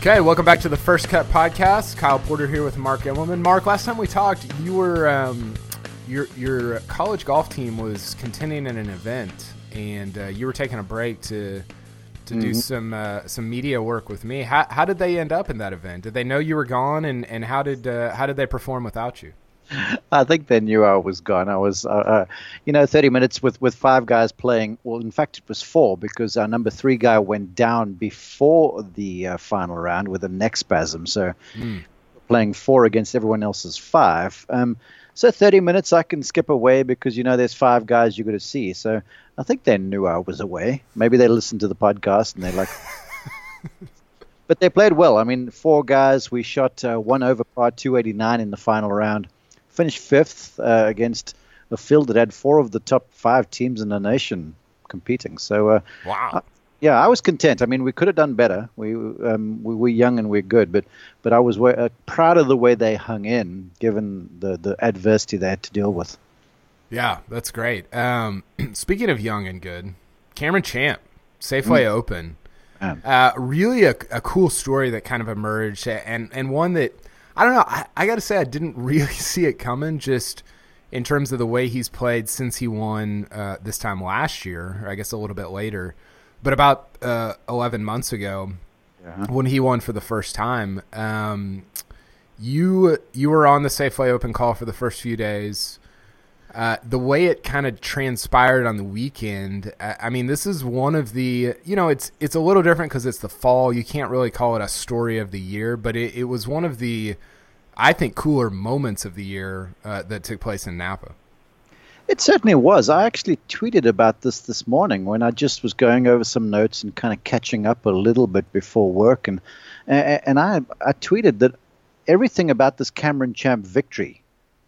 Okay, welcome back to the First Cut Podcast. Kyle Porter here with Mark Immelman. Mark, last time we talked, you were um, your your college golf team was contending in an event, and uh, you were taking a break to to mm-hmm. do some uh, some media work with me. How, how did they end up in that event? Did they know you were gone, and, and how did uh, how did they perform without you? I think they knew I was gone. I was, uh, uh, you know, 30 minutes with, with five guys playing. Well, in fact, it was four because our number three guy went down before the uh, final round with a neck spasm. So mm. playing four against everyone else's five. Um, so 30 minutes I can skip away because, you know, there's five guys you got to see. So I think they knew I was away. Maybe they listened to the podcast and they're like. but they played well. I mean, four guys. We shot uh, one over par 289 in the final round finished fifth uh, against a field that had four of the top five teams in the nation competing. So, uh, wow. I, yeah, I was content. I mean, we could have done better. We, um, we were young and we're good, but but I was uh, proud of the way they hung in, given the the adversity they had to deal with. Yeah, that's great. Um, speaking of young and good, Cameron Champ, Safeway mm. Open, uh, really a, a cool story that kind of emerged, and and one that I don't know. I, I got to say, I didn't really see it coming. Just in terms of the way he's played since he won uh, this time last year, or I guess a little bit later, but about uh, 11 months ago yeah. when he won for the first time. Um, you you were on the Safeway Open call for the first few days. Uh, the way it kind of transpired on the weekend, I mean, this is one of the, you know, it's it's a little different because it's the fall. You can't really call it a story of the year, but it, it was one of the, I think, cooler moments of the year uh, that took place in Napa. It certainly was. I actually tweeted about this this morning when I just was going over some notes and kind of catching up a little bit before work, and and I I tweeted that everything about this Cameron Champ victory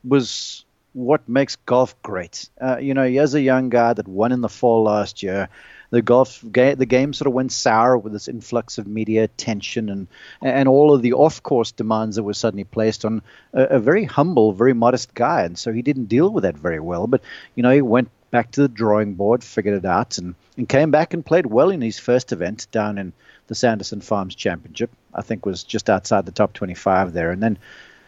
was what makes golf great. Uh, you know, he as a young guy that won in the fall last year, the golf ga- the game sort of went sour with this influx of media attention and and all of the off course demands that were suddenly placed on a, a, very humble, very modest guy, and so he didn't deal with that very well. But you know, he went back to the drawing board, figured it out, and and came back and played well in his first event down in the Sanderson Farms Championship. I think was just outside the top 25 there, and then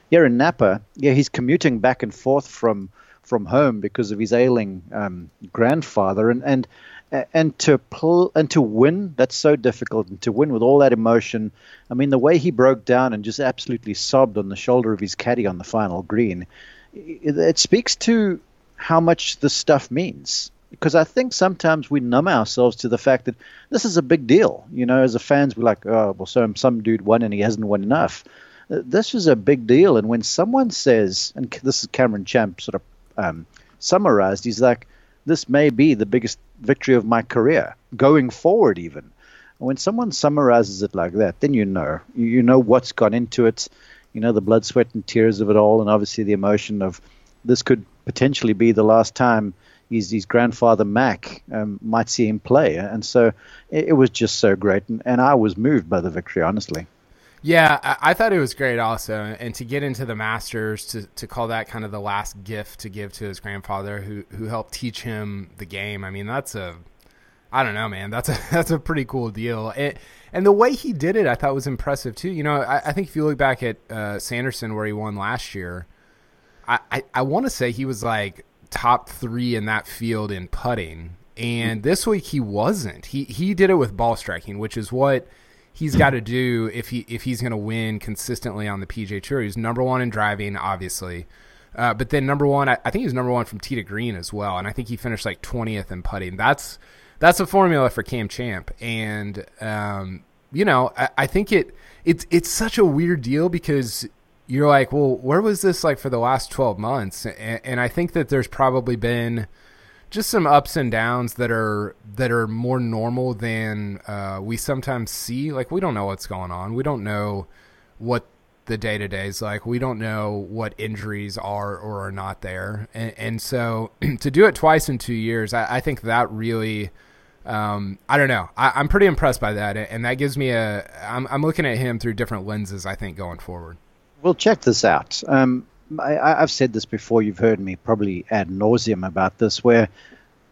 here in Napa, yeah, he's commuting back and forth from from home because of his ailing um, grandfather, and and and to pull and to win that's so difficult and to win with all that emotion i mean the way he broke down and just absolutely sobbed on the shoulder of his caddy on the final green it, it speaks to how much this stuff means because i think sometimes we numb ourselves to the fact that this is a big deal you know as a fans we're like oh well so some dude won and he hasn't won enough this was a big deal. And when someone says, and this is Cameron Champ sort of um, summarized, he's like, this may be the biggest victory of my career going forward, even. When someone summarizes it like that, then you know. You know what's gone into it. You know the blood, sweat, and tears of it all, and obviously the emotion of this could potentially be the last time his, his grandfather Mac um, might see him play. And so it, it was just so great. And, and I was moved by the victory, honestly. Yeah, I, I, thought it was great also, and to get into the Masters to, to call that kind of the last gift to give to his grandfather, who who helped teach him the game. I mean, that's a, I don't know, man, that's a that's a pretty cool deal. It, and the way he did it, I thought was impressive too. You know, I, I think if you look back at uh, Sanderson where he won last year, I I, I want to say he was like top three in that field in putting, and this week he wasn't. He he did it with ball striking, which is what he's got to do if he if he's going to win consistently on the PGA Tour. He's number one in driving, obviously, uh, but then number one, I, I think he's number one from tee to green as well, and I think he finished like twentieth in putting. That's that's a formula for Cam Champ, and um, you know, I, I think it it's it's such a weird deal because you're like, well, where was this like for the last 12 months? And, and, I think that there's probably been just some ups and downs that are that are more normal than uh, we sometimes see. Like we don't know what's going on. We don't know what the day to day is like. We don't know what injuries are or are not there. And, and so to do it twice in two years, I, I think that really. Um, I don't know. I, am pretty impressed by that, and that gives me a. I'm, I'm looking at him through different lenses. I think going forward. Well, check this out. Um, I, have said this before. You've heard me probably ad nauseum about this, where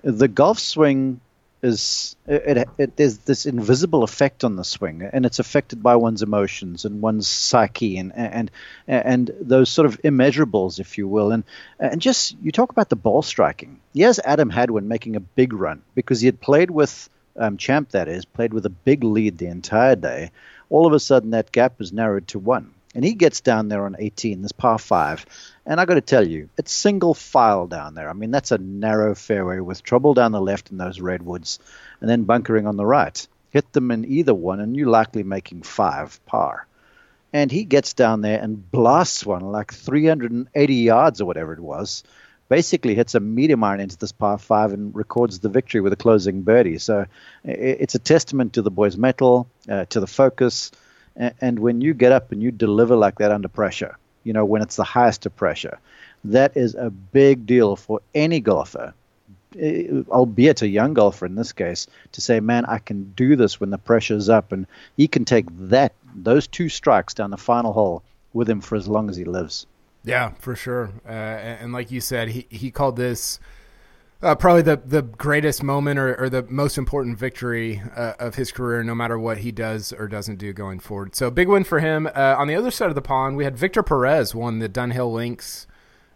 the golf swing is it, it, it, there's this invisible effect on the swing, and it's affected by one's emotions and one's psyche, and and and those sort of immeasurables, if you will, and and just you talk about the ball striking. Yes, Adam Hadwin making a big run because he had played with um, Champ, that is, played with a big lead the entire day. All of a sudden, that gap was narrowed to one and he gets down there on 18, this par five. And I got to tell you, it's single file down there. I mean, that's a narrow fairway with trouble down the left in those redwoods, and then bunkering on the right. Hit them in either one, and you're likely making five par. And he gets down there and blasts one like 380 yards or whatever it was. Basically, hits a medium iron into this par five and records the victory with a closing birdie. So it's a testament to the boy's mettle, uh, to the focus, and, when you get up and you deliver like that under pressure, you know, when it's the highest of pressure, that is a big deal for any golfer, eh, albeit a young golfer in this case, to say, man, I can do this when the pressure's up. And he can take that, those two strikes down the final hole with him for as long as he lives. Yeah, for sure. Uh, and, and like you said, he, he called this uh, probably the, the greatest moment or, or the most important victory uh, of his career, no matter what he does or doesn't do going forward. So big win for him. Uh, on the other side of the pond, we had Victor Perez won the Dunhill Links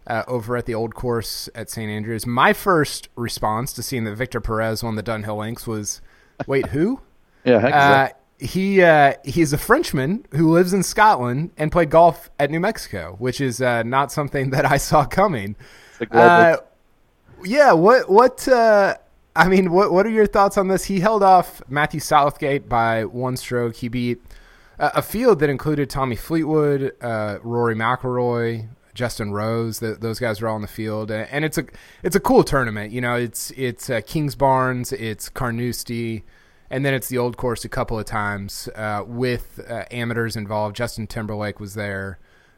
uh, over at the old course at St Andrews. My first response to seeing that Victor Perez won the Dunhill Links was, "Wait, who?" yeah, uh, he uh, he's a Frenchman who lives in Scotland and played golf at New Mexico, which is not something that I saw coming. Yeah, what what uh, I mean, what what are your thoughts on this? He held off Matthew Southgate by one stroke. He beat uh, a field that included Tommy Fleetwood, uh, Rory McIlroy, Justin Rose. The, those guys are all in the field, and it's a it's a cool tournament. You know, it's it's uh, Kingsbarns, it's Carnoustie, and then it's the old course a couple of times uh, with uh, amateurs involved. Justin Timberlake was there.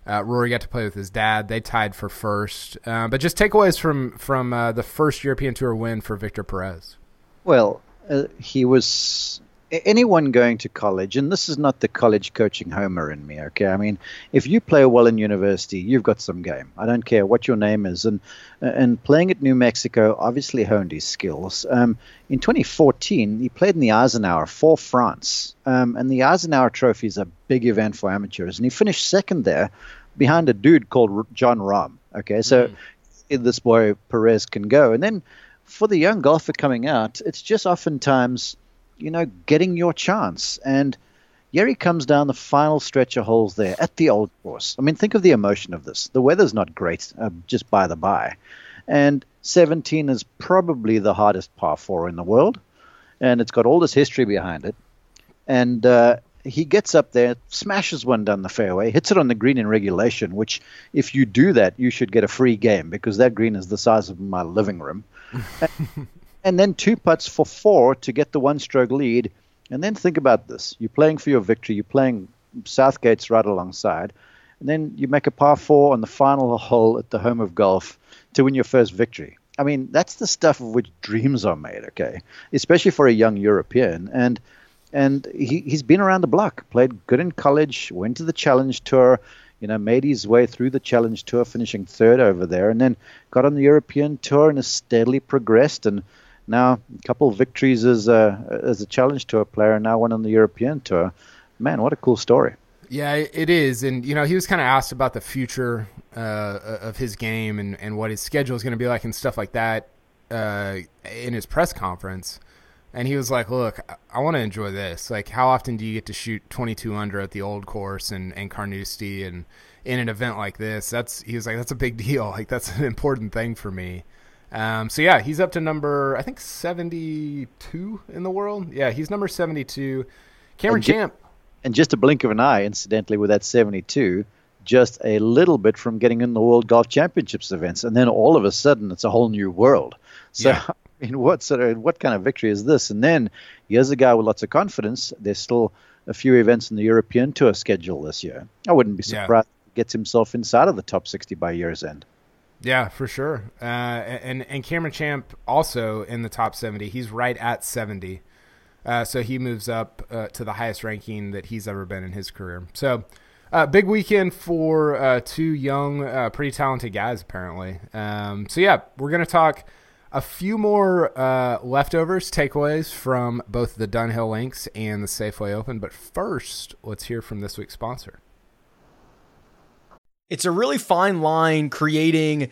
Uh, Rory got to play with his dad. They tied for first. Uh, but just takeaways from from uh, the first European Tour win for Victor Perez. Well, uh, he was anyone going to college, and this is not the college coaching homer in me. Okay, I mean, if you play well in university, you've got some game. I don't care what your name is, and and playing at New Mexico obviously honed his skills. Um, in 2014, he played in the Eisenhower for France, um, and the Eisenhower Trophy is a big event for amateurs, and he finished second there behind a dude called Jon Rahm. Okay, so mm. this boy Perez can go, and then for the young golfer coming out, it's just oftentimes, you know, getting your chance. And Yeri comes down the final stretch of holes there at the old course. I mean, think of the emotion of this. The weather's not great, uh, just by the by. And 17 is probably the hardest par four in the world. And it's got all this history behind it. And uh, he gets up there, smashes one down the fairway, hits it on the green in regulation, which, if you do that, you should get a free game because that green is the size of my living room. and, and then two putts for four to get the one stroke lead. And then think about this you're playing for your victory, you're playing Southgate's right alongside. And then you make a par four on the final hole at the home of golf to win your first victory. I mean, that's the stuff of which dreams are made, okay? Especially for a young European. And and he, he's been around the block, played good in college, went to the Challenge Tour, you know, made his way through the Challenge Tour, finishing third over there, and then got on the European Tour and has steadily progressed. And now a couple of victories as a as a Challenge Tour player, and now one on the European Tour. Man, what a cool story! Yeah, it is, and you know, he was kind of asked about the future uh, of his game and and what his schedule is going to be like and stuff like that uh, in his press conference and he was like, "Look, I want to enjoy this. Like, how often do you get to shoot 22 under at the old course and and Carnoustie and in an event like this? That's he was like, that's a big deal. Like, that's an important thing for me." Um, so yeah, he's up to number I think seventy two in the world. Yeah, he's number seventy two. Cameron and Champ. and just a blink of an eye, incidentally, with that seventy two, just a little bit from getting in the World Golf Championships events, and then all of a sudden it's a whole new world. So. Yeah. I mean, what sort of what kind of victory is this? And then here's a guy with lots of confidence. There's still a few events in the European Tour schedule this year. I wouldn't be surprised yeah. gets himself inside of the top 60 by year's end. Yeah, for sure. Uh, and and Cameron Champ also in the top 70. He's right at 70. Uh, so he moves up uh, to the highest ranking that he's ever been in his career. So, uh, big weekend for uh, two young, uh, pretty talented guys, apparently. Um, so, yeah, we're going to talk a few more uh, leftovers, takeaways from both the Dunhill Links and the Safeway Open. But first, let's hear from this week's sponsor. It's a really fine line creating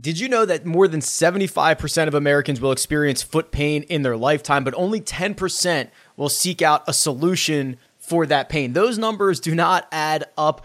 Did you know that more than 75% of Americans will experience foot pain in their lifetime, but only 10% will seek out a solution for that pain? Those numbers do not add up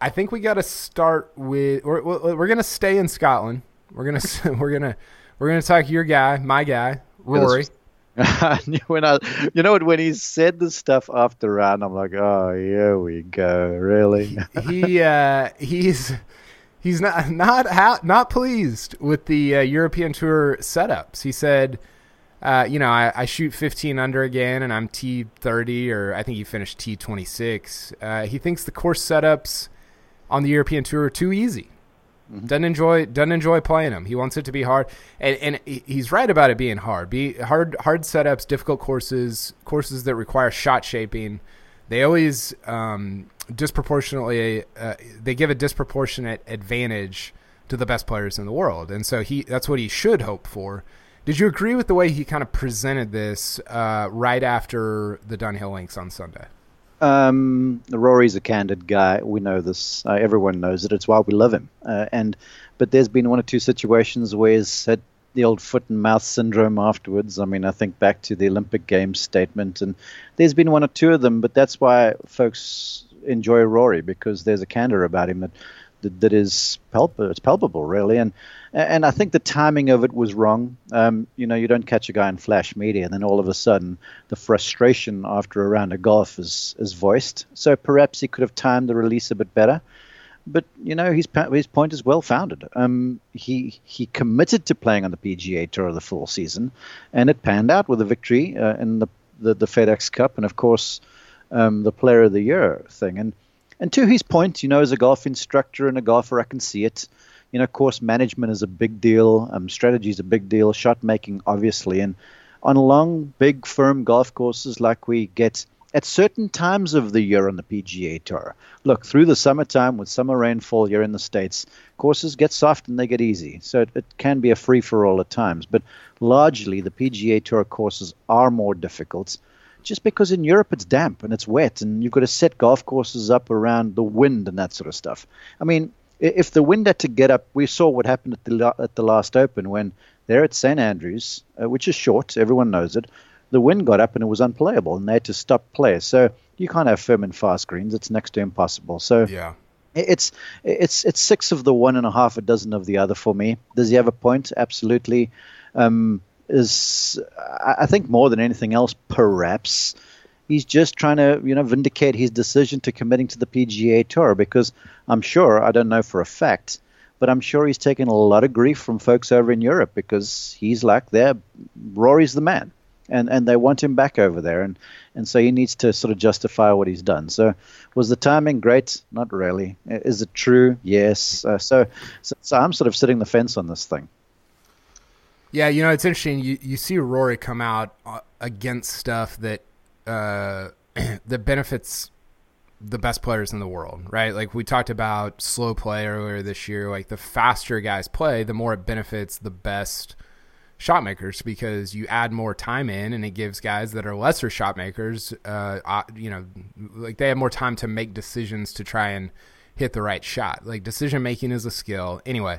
I think we got to start with. We're, we're going to stay in Scotland. We're gonna we're gonna we're gonna talk your guy, my guy, Rory. when I, you know what, when he said the stuff after round, I'm like, oh, here we go, really. he uh, he's he's not not ha- not pleased with the uh, European Tour setups. He said uh, you know, I, I, shoot 15 under again, and I'm T30, or I think he finished T26. Uh, he thinks the course setups on the European Tour too easy. Mm-hmm. Doesn't enjoy doesn't enjoy playing them. He wants it to be hard, and, and he's right about it being hard. Be hard hard setups, difficult courses, courses that require shot shaping. They always um, disproportionately uh, they give a disproportionate advantage to the best players in the world, and so he that's what he should hope for. Did you agree with the way he kind of presented this uh, right after the Dunhill Links on Sunday? Um, Rory's a candid guy. We know this. Uh, everyone knows it. It's why we love him. Uh, and but there's been one or two situations where he's had the old foot and mouth syndrome afterwards. I mean, I think back to the Olympic Games statement, and there's been one or two of them. But that's why folks enjoy Rory because there's a candor about him that that, is palpable. It's palpable, really. And and I think the timing of it was wrong. Um, you know, you don't catch a guy in flash media, and then all of a sudden, the frustration after a round of golf is is voiced. So perhaps he could have timed the release a bit better. but you know his his point is well founded. Um, he he committed to playing on the PGA Tour the full season, and it panned out with a victory uh, in the, the, the FedEx Cup, and of course um, the Player of the Year thing. And and to his point, you know, as a golf instructor and a golfer, I can see it. You know, course management is a big deal. Um, strategy is a big deal. Shot making, obviously, and on long, big, firm golf courses like we get at certain times of the year on the PGA Tour. Look, through the summertime with summer rainfall here in the States, courses get soft and they get easy. So it, it can be a free for all at times. But largely, the PGA Tour courses are more difficult just because in Europe it's damp and it's wet and you've got to set golf courses up around the wind and that sort of stuff. I mean, if the wind had to get up, we saw what happened at the, at the last Open when they're at St. Andrews, uh, which is short, everyone knows it the wind got up and it was unplayable, and they had to stop play. So you can't have firm and fast greens; it's next to impossible. So yeah, it's it's it's six of the one and a half a dozen of the other for me. Does he have a point? Absolutely. Um, is I think more than anything else, perhaps he's just trying to you know vindicate his decision to committing to the PGA Tour because I'm sure I don't know for a fact. But I'm sure he's taken a lot of grief from folks over in Europe because he's like, there, Rory's the man and and they want him back over there, and and so he needs to sort of justify what he's done. So, was the timing great? Not really. Is it true? Yes. Uh, so, so, so I'm sort of sitting the fence on this thing. Yeah, you know, it's interesting. You you see Rory come out uh, against stuff that uh, that benefits the best players in the world, right? Like we talked about slow play earlier this year. Like the faster guys play, the more it benefits the best shot makers because you add more time in and it gives guys that are lesser shot makers uh, you know like they have more time to make decisions to try and hit the right shot like decision making is a skill anyway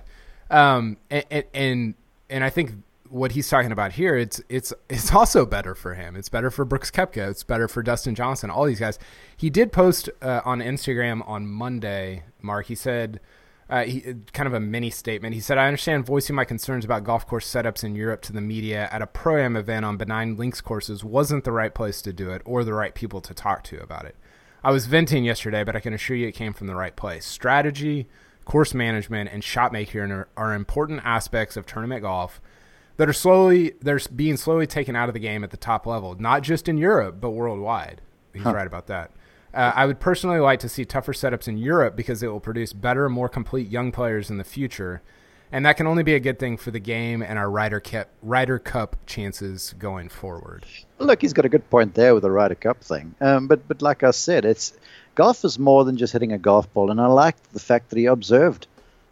um, and, and and I think what he's talking about here it's it's it's also better for him it's better for Brooks Koepka it's better for Dustin Johnson all these guys he did post uh, on Instagram on Monday Mark he said uh, he, kind of a mini statement. He said, I understand voicing my concerns about golf course setups in Europe to the media at a pro am event on benign links courses wasn't the right place to do it or the right people to talk to about it. I was venting yesterday, but I can assure you it came from the right place. Strategy, course management, and shot making are, are important aspects of tournament golf that are slowly they're being slowly taken out of the game at the top level, not just in Europe but worldwide. He's huh. right about that. Uh, I would personally like to see tougher setups in Europe because it will produce better, more complete young players in the future, and that can only be a good thing for the game and our Ryder Cup Ryder Cup chances going forward. Look, he's got a good point there with the Ryder Cup thing. Um, but but like I said, it's golf is more than just hitting a golf ball, and I like the fact that he observed,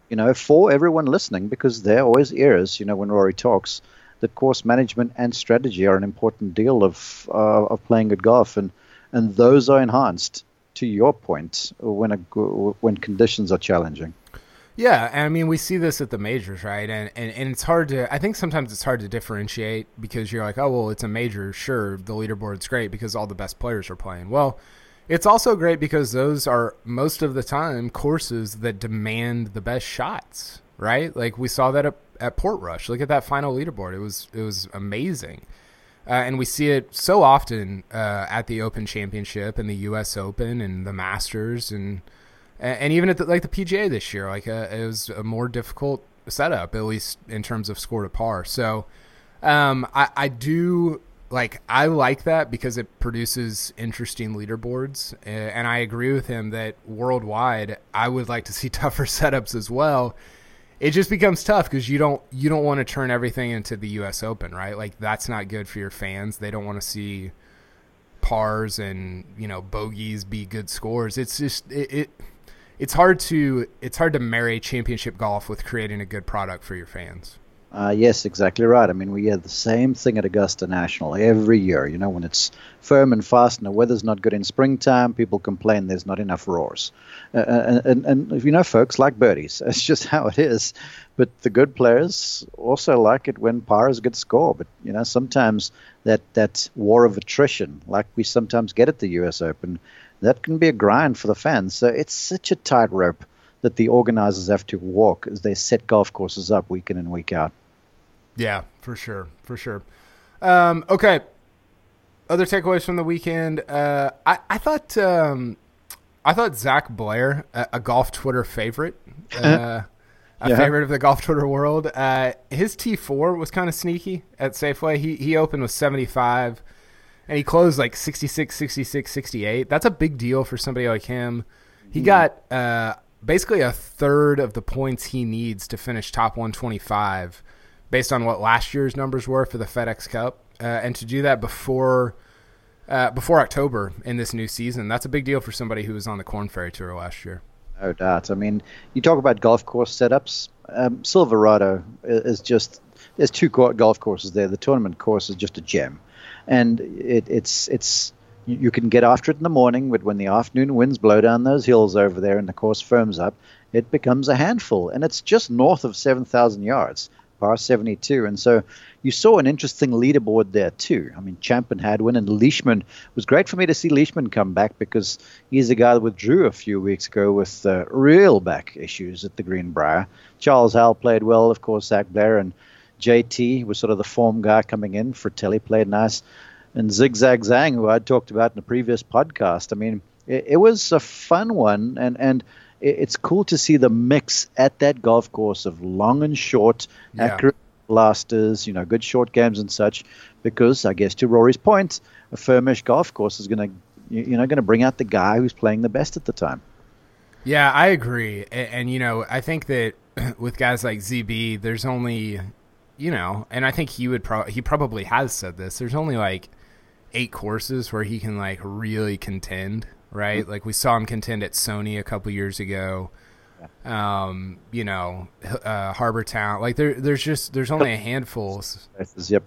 you know, for everyone listening because there always ears, you know, when Rory talks. That course management and strategy are an important deal of uh, of playing good golf, and and those are enhanced. To your point, when a, when conditions are challenging. Yeah, I mean we see this at the majors, right? And, and and it's hard to I think sometimes it's hard to differentiate because you're like, oh well, it's a major, sure, the leaderboard's great because all the best players are playing. Well, it's also great because those are most of the time courses that demand the best shots, right? Like we saw that at, at Portrush. Look at that final leaderboard; it was it was amazing. Uh, and we see it so often uh, at the Open Championship and the U.S. Open and the Masters and and even at the, like the PGA this year. Like uh, it was a more difficult setup, at least in terms of score to par. So um, I, I do like I like that because it produces interesting leaderboards, eh, and I agree with him that worldwide I would like to see tougher setups as well it just becomes tough because you don't you don't want to turn everything into the U.S. Open, right? Like that's not good for your fans. They don't want to see pars and you know bogeys be good scores. It's just it, it it's hard to it's hard to marry championship golf with creating a good product for your fans. Uh, yes, exactly right. I mean, we have the same thing at Augusta National every year. You know, when it's firm and fast and the weather's not good in springtime, people complain there's not enough roars. Uh, uh and, and, and, you know, folks like birdies. It's just how it is. But the good players also like it when par is a good score. But, you know, sometimes that, that war of attrition, like we sometimes get at the U.S. Open, that can be a grind for the fans. So it's such a tightrope that the organizers have to walk as they set golf courses up week in and week out. Yeah, for sure, for sure. Um, okay, other takeaways from the weekend. Uh, I I thought um, I thought Zach Blair, a, a golf Twitter favorite, uh, a yeah. favorite of the golf Twitter world, uh, his T four was kind of sneaky at Safeway. He he opened with seventy five, and he closed like 66, 66, 68. That's a big deal for somebody like him. He mm. got uh, basically a third of the points he needs to finish top one twenty five, based on what last year's numbers were for the FedEx Cup, uh, and to do that before uh, before October in this new season. That's a big deal for somebody who was on the Corn Ferry Tour last year. No doubt. I mean, you talk about golf course setups. Um, Silverado is just there's two golf courses there. The tournament course is just a gem, and it, it's it's you can get after it in the morning, but when the afternoon winds blow down those hills over there and the course firms up, it becomes a handful, and it's just north of seven thousand yards par 72. And so you saw an interesting leaderboard there too. I mean, Champ and Hadwin and Leishman. It was great for me to see Leishman come back because he's a guy that withdrew a few weeks ago with uh, real back issues at the Greenbrier. Charles Howell played well, of course, Zach Blair and JT was sort of the form guy coming in. Fratelli played nice. And Zigzag Zhang, who I talked about in the previous podcast. I mean, it, it was a fun one. And, and it's cool to see the mix at that golf course of long and short, yeah. accurate blasters, you know, good short games and such. Because I guess to Rory's point, a firmish golf course is going to, you know, going to bring out the guy who's playing the best at the time. Yeah, I agree, and, and you know, I think that with guys like ZB, there's only, you know, and I think he would probably he probably has said this. There's only like eight courses where he can like really contend right? Mm-hmm. Like we saw him contend at Sony a couple years ago. Um, you know, uh, Harbour Town. Like there, there's just there's only a handful. Yep.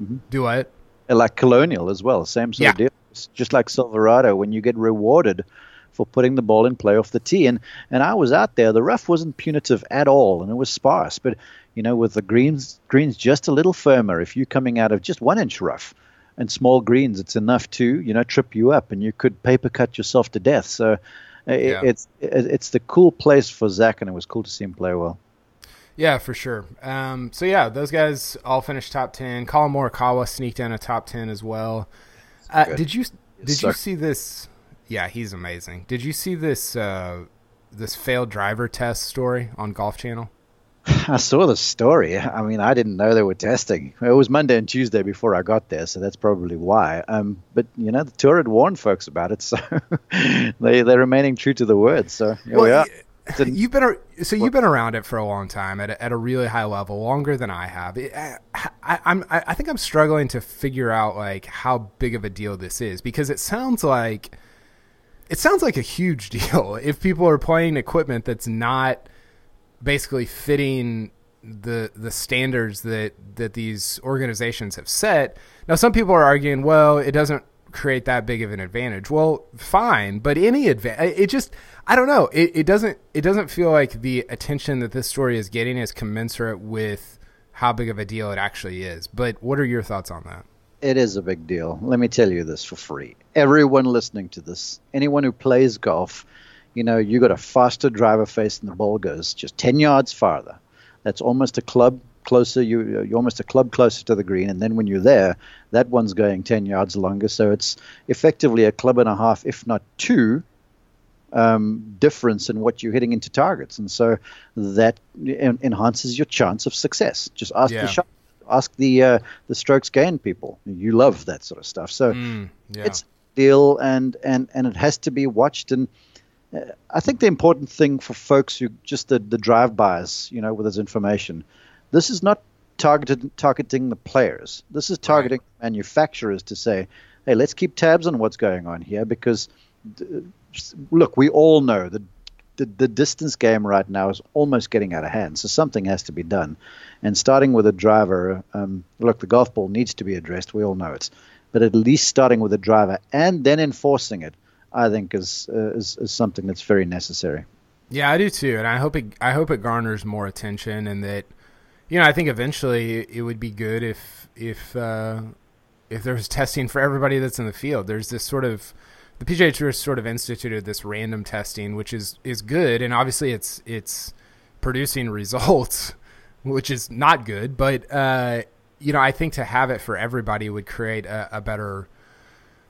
Mm-hmm. Do what? Like Colonial as well. Same sort yeah. of deal. It's just like Silverado, when you get rewarded for putting the ball in play off the tee. And and I was out there. The rough wasn't punitive at all, and it was sparse. But you know, with the greens greens just a little firmer, if you're coming out of just one inch rough, and small greens, it's enough to you know trip you up, and you could paper cut yourself to death. So uh, yeah. it's it's the cool place for Zach, and it was cool to see him play well. Yeah, for sure. Um, so yeah, those guys all finished top ten. Collin Morikawa sneaked in a top ten as well. Uh, did you did you see this? Yeah, he's amazing. Did you see this uh, this failed driver test story on Golf Channel? I saw the story. I mean, I didn't know they were testing. It was Monday and Tuesday before I got there, so that's probably why. Um, but you know, the tour had warned folks about it, so they they're remaining true to the word. So here well, we are. You've been so you've been around it for a long time at a, at a really high level, longer than I have. I, I, I'm I think I'm struggling to figure out like how big of a deal this is because it sounds like it sounds like a huge deal if people are playing equipment that's not basically fitting the the standards that that these organizations have set. Now, some people are arguing, well, it doesn't create that big of an advantage. Well, fine, but any advantage, it just, I don't know, it, it doesn't it doesn't feel like the attention that this story is getting is commensurate with how big of a deal it actually is. But what are your thoughts on that? It is a big deal. Let me tell you this for free. Everyone listening to this, anyone who plays golf you know, you got a faster driver face and the ball goes just 10 yards farther. That's almost a club closer. You, you're almost a club closer to the green. And then when you're there, that one's going 10 yards longer. So it's effectively a club and a half, if not two, um, difference in what you're hitting into targets. And so that en- enhances your chance of success. Just ask yeah. the shot. Ask the uh, the strokes gain people. You love that sort of stuff. So mm, yeah. it's deal and and and it has to be watched and I think the important thing for folks who just the, the drive-bys, you know, with this information, this is not targeted targeting the players. This is targeting right. manufacturers to say, hey, let's keep tabs on what's going on here because, look, we all know that the, the distance game right now is almost getting out of hand. So something has to be done. And starting with a driver, um, look, the golf ball needs to be addressed. We all know it. But at least starting with a driver and then enforcing it I think is, uh, is is something that's very necessary. Yeah, I do too, and I hope it I hope it garners more attention, and that you know I think eventually it would be good if if uh, if there was testing for everybody that's in the field. There's this sort of the PGA Tour sort of instituted this random testing, which is is good, and obviously it's it's producing results, which is not good. But uh, you know, I think to have it for everybody would create a, a better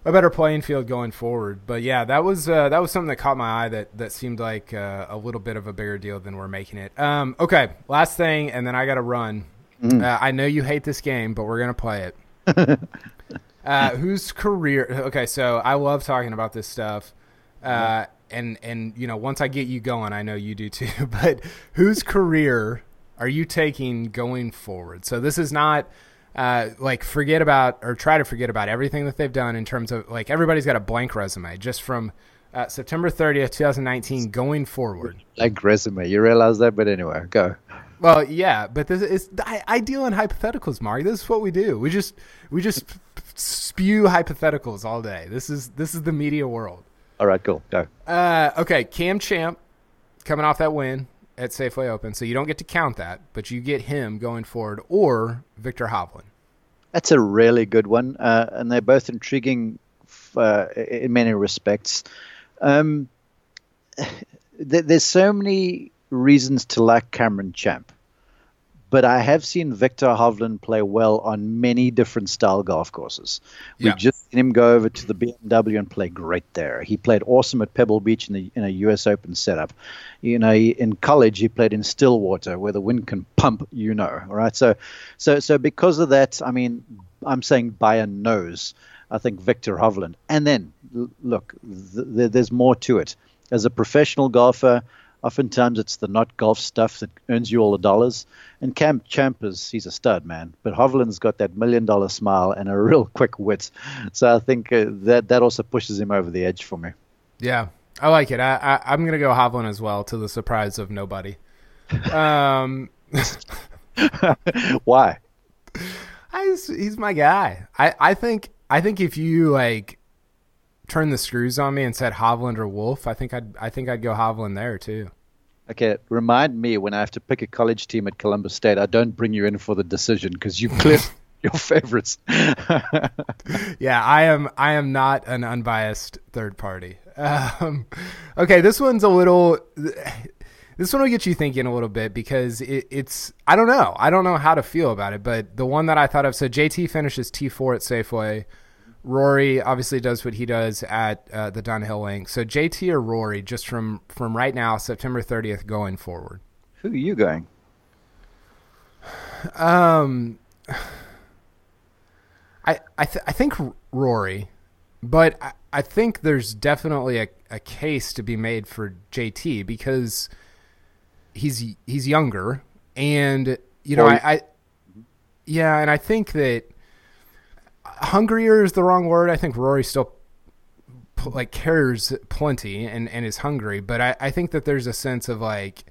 a better playing field going forward. But yeah, that was uh, that was something that caught my eye that that seemed like uh, a little bit of a bigger deal than we're making it. Um, okay, last thing, and then I got to run. Mm. Uh, I know you hate this game, but we're gonna play it. Uh, whose career? Okay, so I love talking about this stuff. Uh, and and you know, once I get you going, I know you do too. But whose career are you taking going forward? So this is not uh, like forget about or try to forget about everything that they've done in terms of like everybody's got a blank resume just from uh, September 30th, 2019 going forward. Blank resume. You realize that, but anyway, go. Well, yeah, but this is I, I deal in hypotheticals, Mark. This is what we do. We just we just spew hypotheticals all day. This is this is the media world. All right, cool. Go. Uh, okay, Cam Champ coming off that win at Safeway Open, so you don't get to count that, but you get him going forward, or Viktor Hovland. That's a really good one, uh, and they're both intriguing uh, in many respects. Um, th- there's so many reasons to like Cameron Champ but I have seen Viktor Hovland play well on many different style golf courses. We've just seen him go over to the BMW and play great there. He played awesome at Pebble Beach in, the, in a U.S. Open setup. You know, in college he played in Stillwater where the wind can pump. You know, all right. So, so, so because of that, I mean, I'm saying by a nose. I think Viktor Hovland. And then, look, th- th- there's more to it. As a professional golfer, Oftentimes it's the not golf stuff that earns you all the dollars. And Cam Champ is he's a stud, man. But Hovland's got that million dollar smile and a real quick wit. So I think uh, that that also pushes him over the edge for me. Yeah, I like it. I, I am gonna go Hovland as well, to the surprise of nobody. Um, why? I, he's my guy. I, I think I think if you like turn the screws on me and said Hovland or Wolff, I think I'd I think I'd go Hovland there too. Okay, remind me when I have to pick a college team at Columbus State, I don't bring you in for the decision because you clear your favorites. yeah, I am. I am not an unbiased third party. Um, okay, this one's a little. This one will get you thinking a little bit because it, it's. I don't know. I don't know how to feel about it, but the one that I thought of. So JT finishes T four at Safeway. Rory obviously does what he does at uh, the Dunhill Link. So JT or Rory, just from from right now, September 30th going forward. Who are you going? Um, I I th- I think Rory, but I, I think there's definitely a, a case to be made for JT because he's he's younger and you know I, I yeah and I think that hungrier is the wrong word. I think Rory still like cares plenty and, and is hungry, but I, I think that there's a sense of like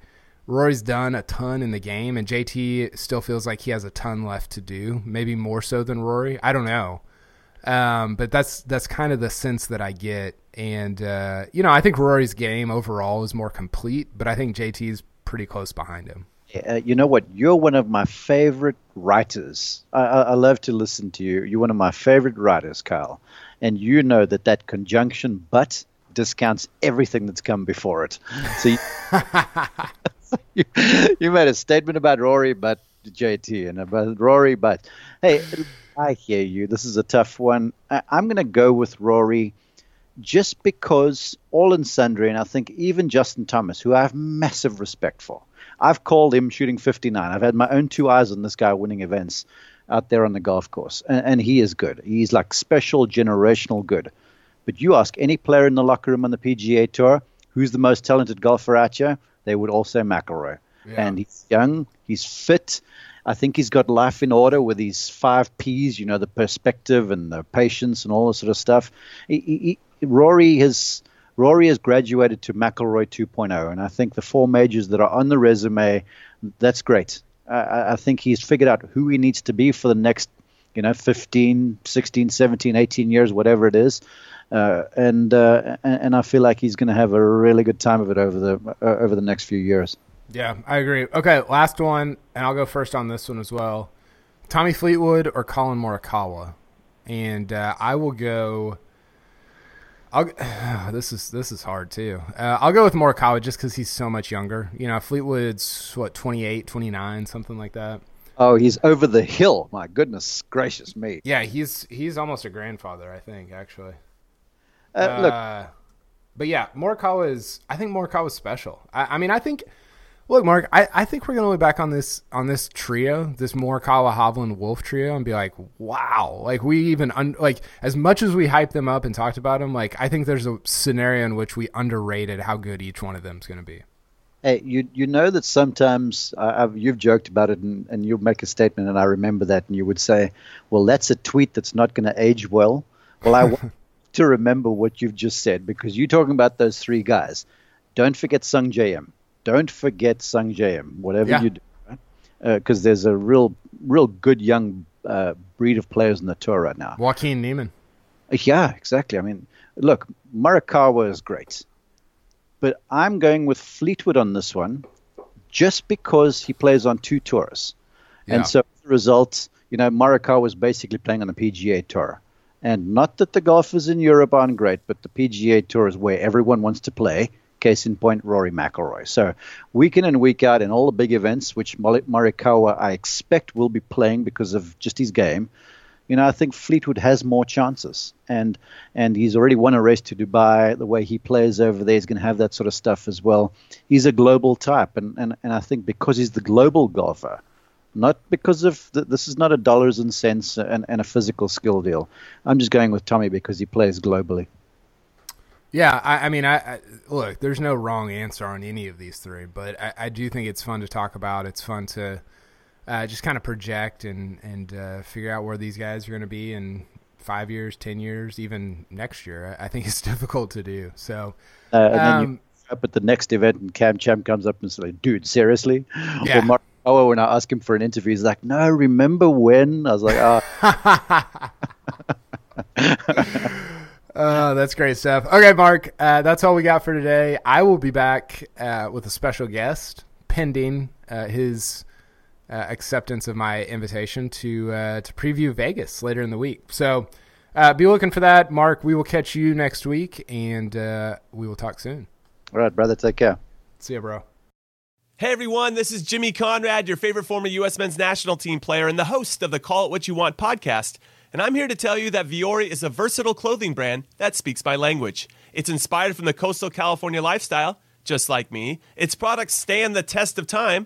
Rory's done a ton in the game, and JT still feels like he has a ton left to do, maybe more so than Rory. I don't know, um, but that's that's kind of the sense that I get. And uh, you know, I think Rory's game overall is more complete, but I think JT's pretty close behind him. Uh, you know what? You're one of my favorite writers. I, I, I, love to listen to you. You're one of my favorite writers, Kyle. And you know that that conjunction but discounts everything that's come before it. So you, you, you, made a statement about Rory, but JT, and about Rory, but hey, I hear you. This is a tough one. I, I'm going to go with Rory just because all in sundry, and I think even Justin Thomas, who I have massive respect for, I've called him shooting 59. I've had my own two eyes on this guy winning events out there on the golf course, and, and he is good. He's like special generational good. But you ask any player in the locker room on the PGA Tour who's the most talented golfer out here, they would all say McIlroy. Yeah. And he's young, he's fit. I think he's got life in order with these five P's, you know, the perspective and the patience and all this sort of stuff. He, he, Rory has Rory has graduated to McIlroy 2.0, and I think the four majors that are on the resume, that's great. I, I think he's figured out who he needs to be for the next, you know, 15, 16, 17, 18 years, whatever it is. Uh, and, uh, and I feel like he's going to have a really good time of it over the uh, over the next few years. Yeah, I agree. Okay, last one, and I'll go first on this one as well. Tommy Fleetwood or Collin Morikawa, and uh, I will go. I'll, this is this is hard too. Uh, I'll go with Morikawa just because he's so much younger. You know, Fleetwood's what 28, 29, something like that. Oh, he's over the hill. My goodness gracious me. Yeah, he's he's almost a grandfather, I think, actually. Uh, uh, look, but yeah, Morikawa is. I think Morikawa is special. I, I mean, I think. Look, Mark, I, I think we're gonna look back on this on this trio, this Morikawa, Hovland, Wolff trio, and be like, wow, like we even un, like as much as we hyped them up and talked about them, like I think there's a scenario in which we underrated how good each one of them is gonna be. Hey, you you know that sometimes you've joked about it, and, and you'll make a statement, and I remember that, and you would say, "Well, that's a tweet that's not to age well." Well, I want to remember what you've just said because you're talking about those three guys. Don't forget Sungjae Im. Don't forget Im. Whatever yeah. you do, because uh, there's a real, real good young uh, breed of players in the tour right now. Joaquin Niemann. Yeah, exactly. I mean, look, Morikawa is great but I'm going with Fleetwood on this one just because he plays on two tours. Yeah. And so as a result, you know, Morikawa was basically playing on the PGA Tour. And not that the golfers in Europe aren't great, but the PGA Tour is where everyone wants to play. Case in point, Rory McIlroy. So week in and week out in all the big events, which Morikawa I expect will be playing because of just his game, you know, I think Fleetwood has more chances, and and he's already won a race to Dubai. The way he plays over there, he's going to have that sort of stuff as well. He's a global type, and and, and I think because he's the global golfer, not because of the, this is not a dollars and cents and, and a physical skill deal. I'm just going with Tommy because he plays globally. Yeah, I, I mean, I, I, look. There's no wrong answer on any of these three, but I, I do think it's fun to talk about. It's fun to uh, just kind of project and and uh, figure out where these guys are going to be in five years, ten years, even next year. I, think it's difficult to do. So, uh, and um, then you um, up at the next event, and Cam Champ comes up and says, like, "Dude, seriously?" Yeah. Or Mark oh, when I ask him for an interview, he's like, "No, remember when?" I was like, "Oh." Uh, that's great stuff. Okay, Mark, uh, that's all we got for today. I will be back uh, with a special guest pending uh, his uh, acceptance of my invitation to uh, to preview Vegas later in the week. So uh, be looking for that, Mark. We will catch you next week, and uh, we will talk soon. All right, brother. Take care. See you, bro. Hey everyone, this is Jimmy Conrad, your favorite former U.S. men's national team player and the host of the Call It What You Want podcast. And I'm here to tell you that Vuori is a versatile clothing brand that speaks my language. It's inspired from the coastal California lifestyle, just like me. Its products stand the test of time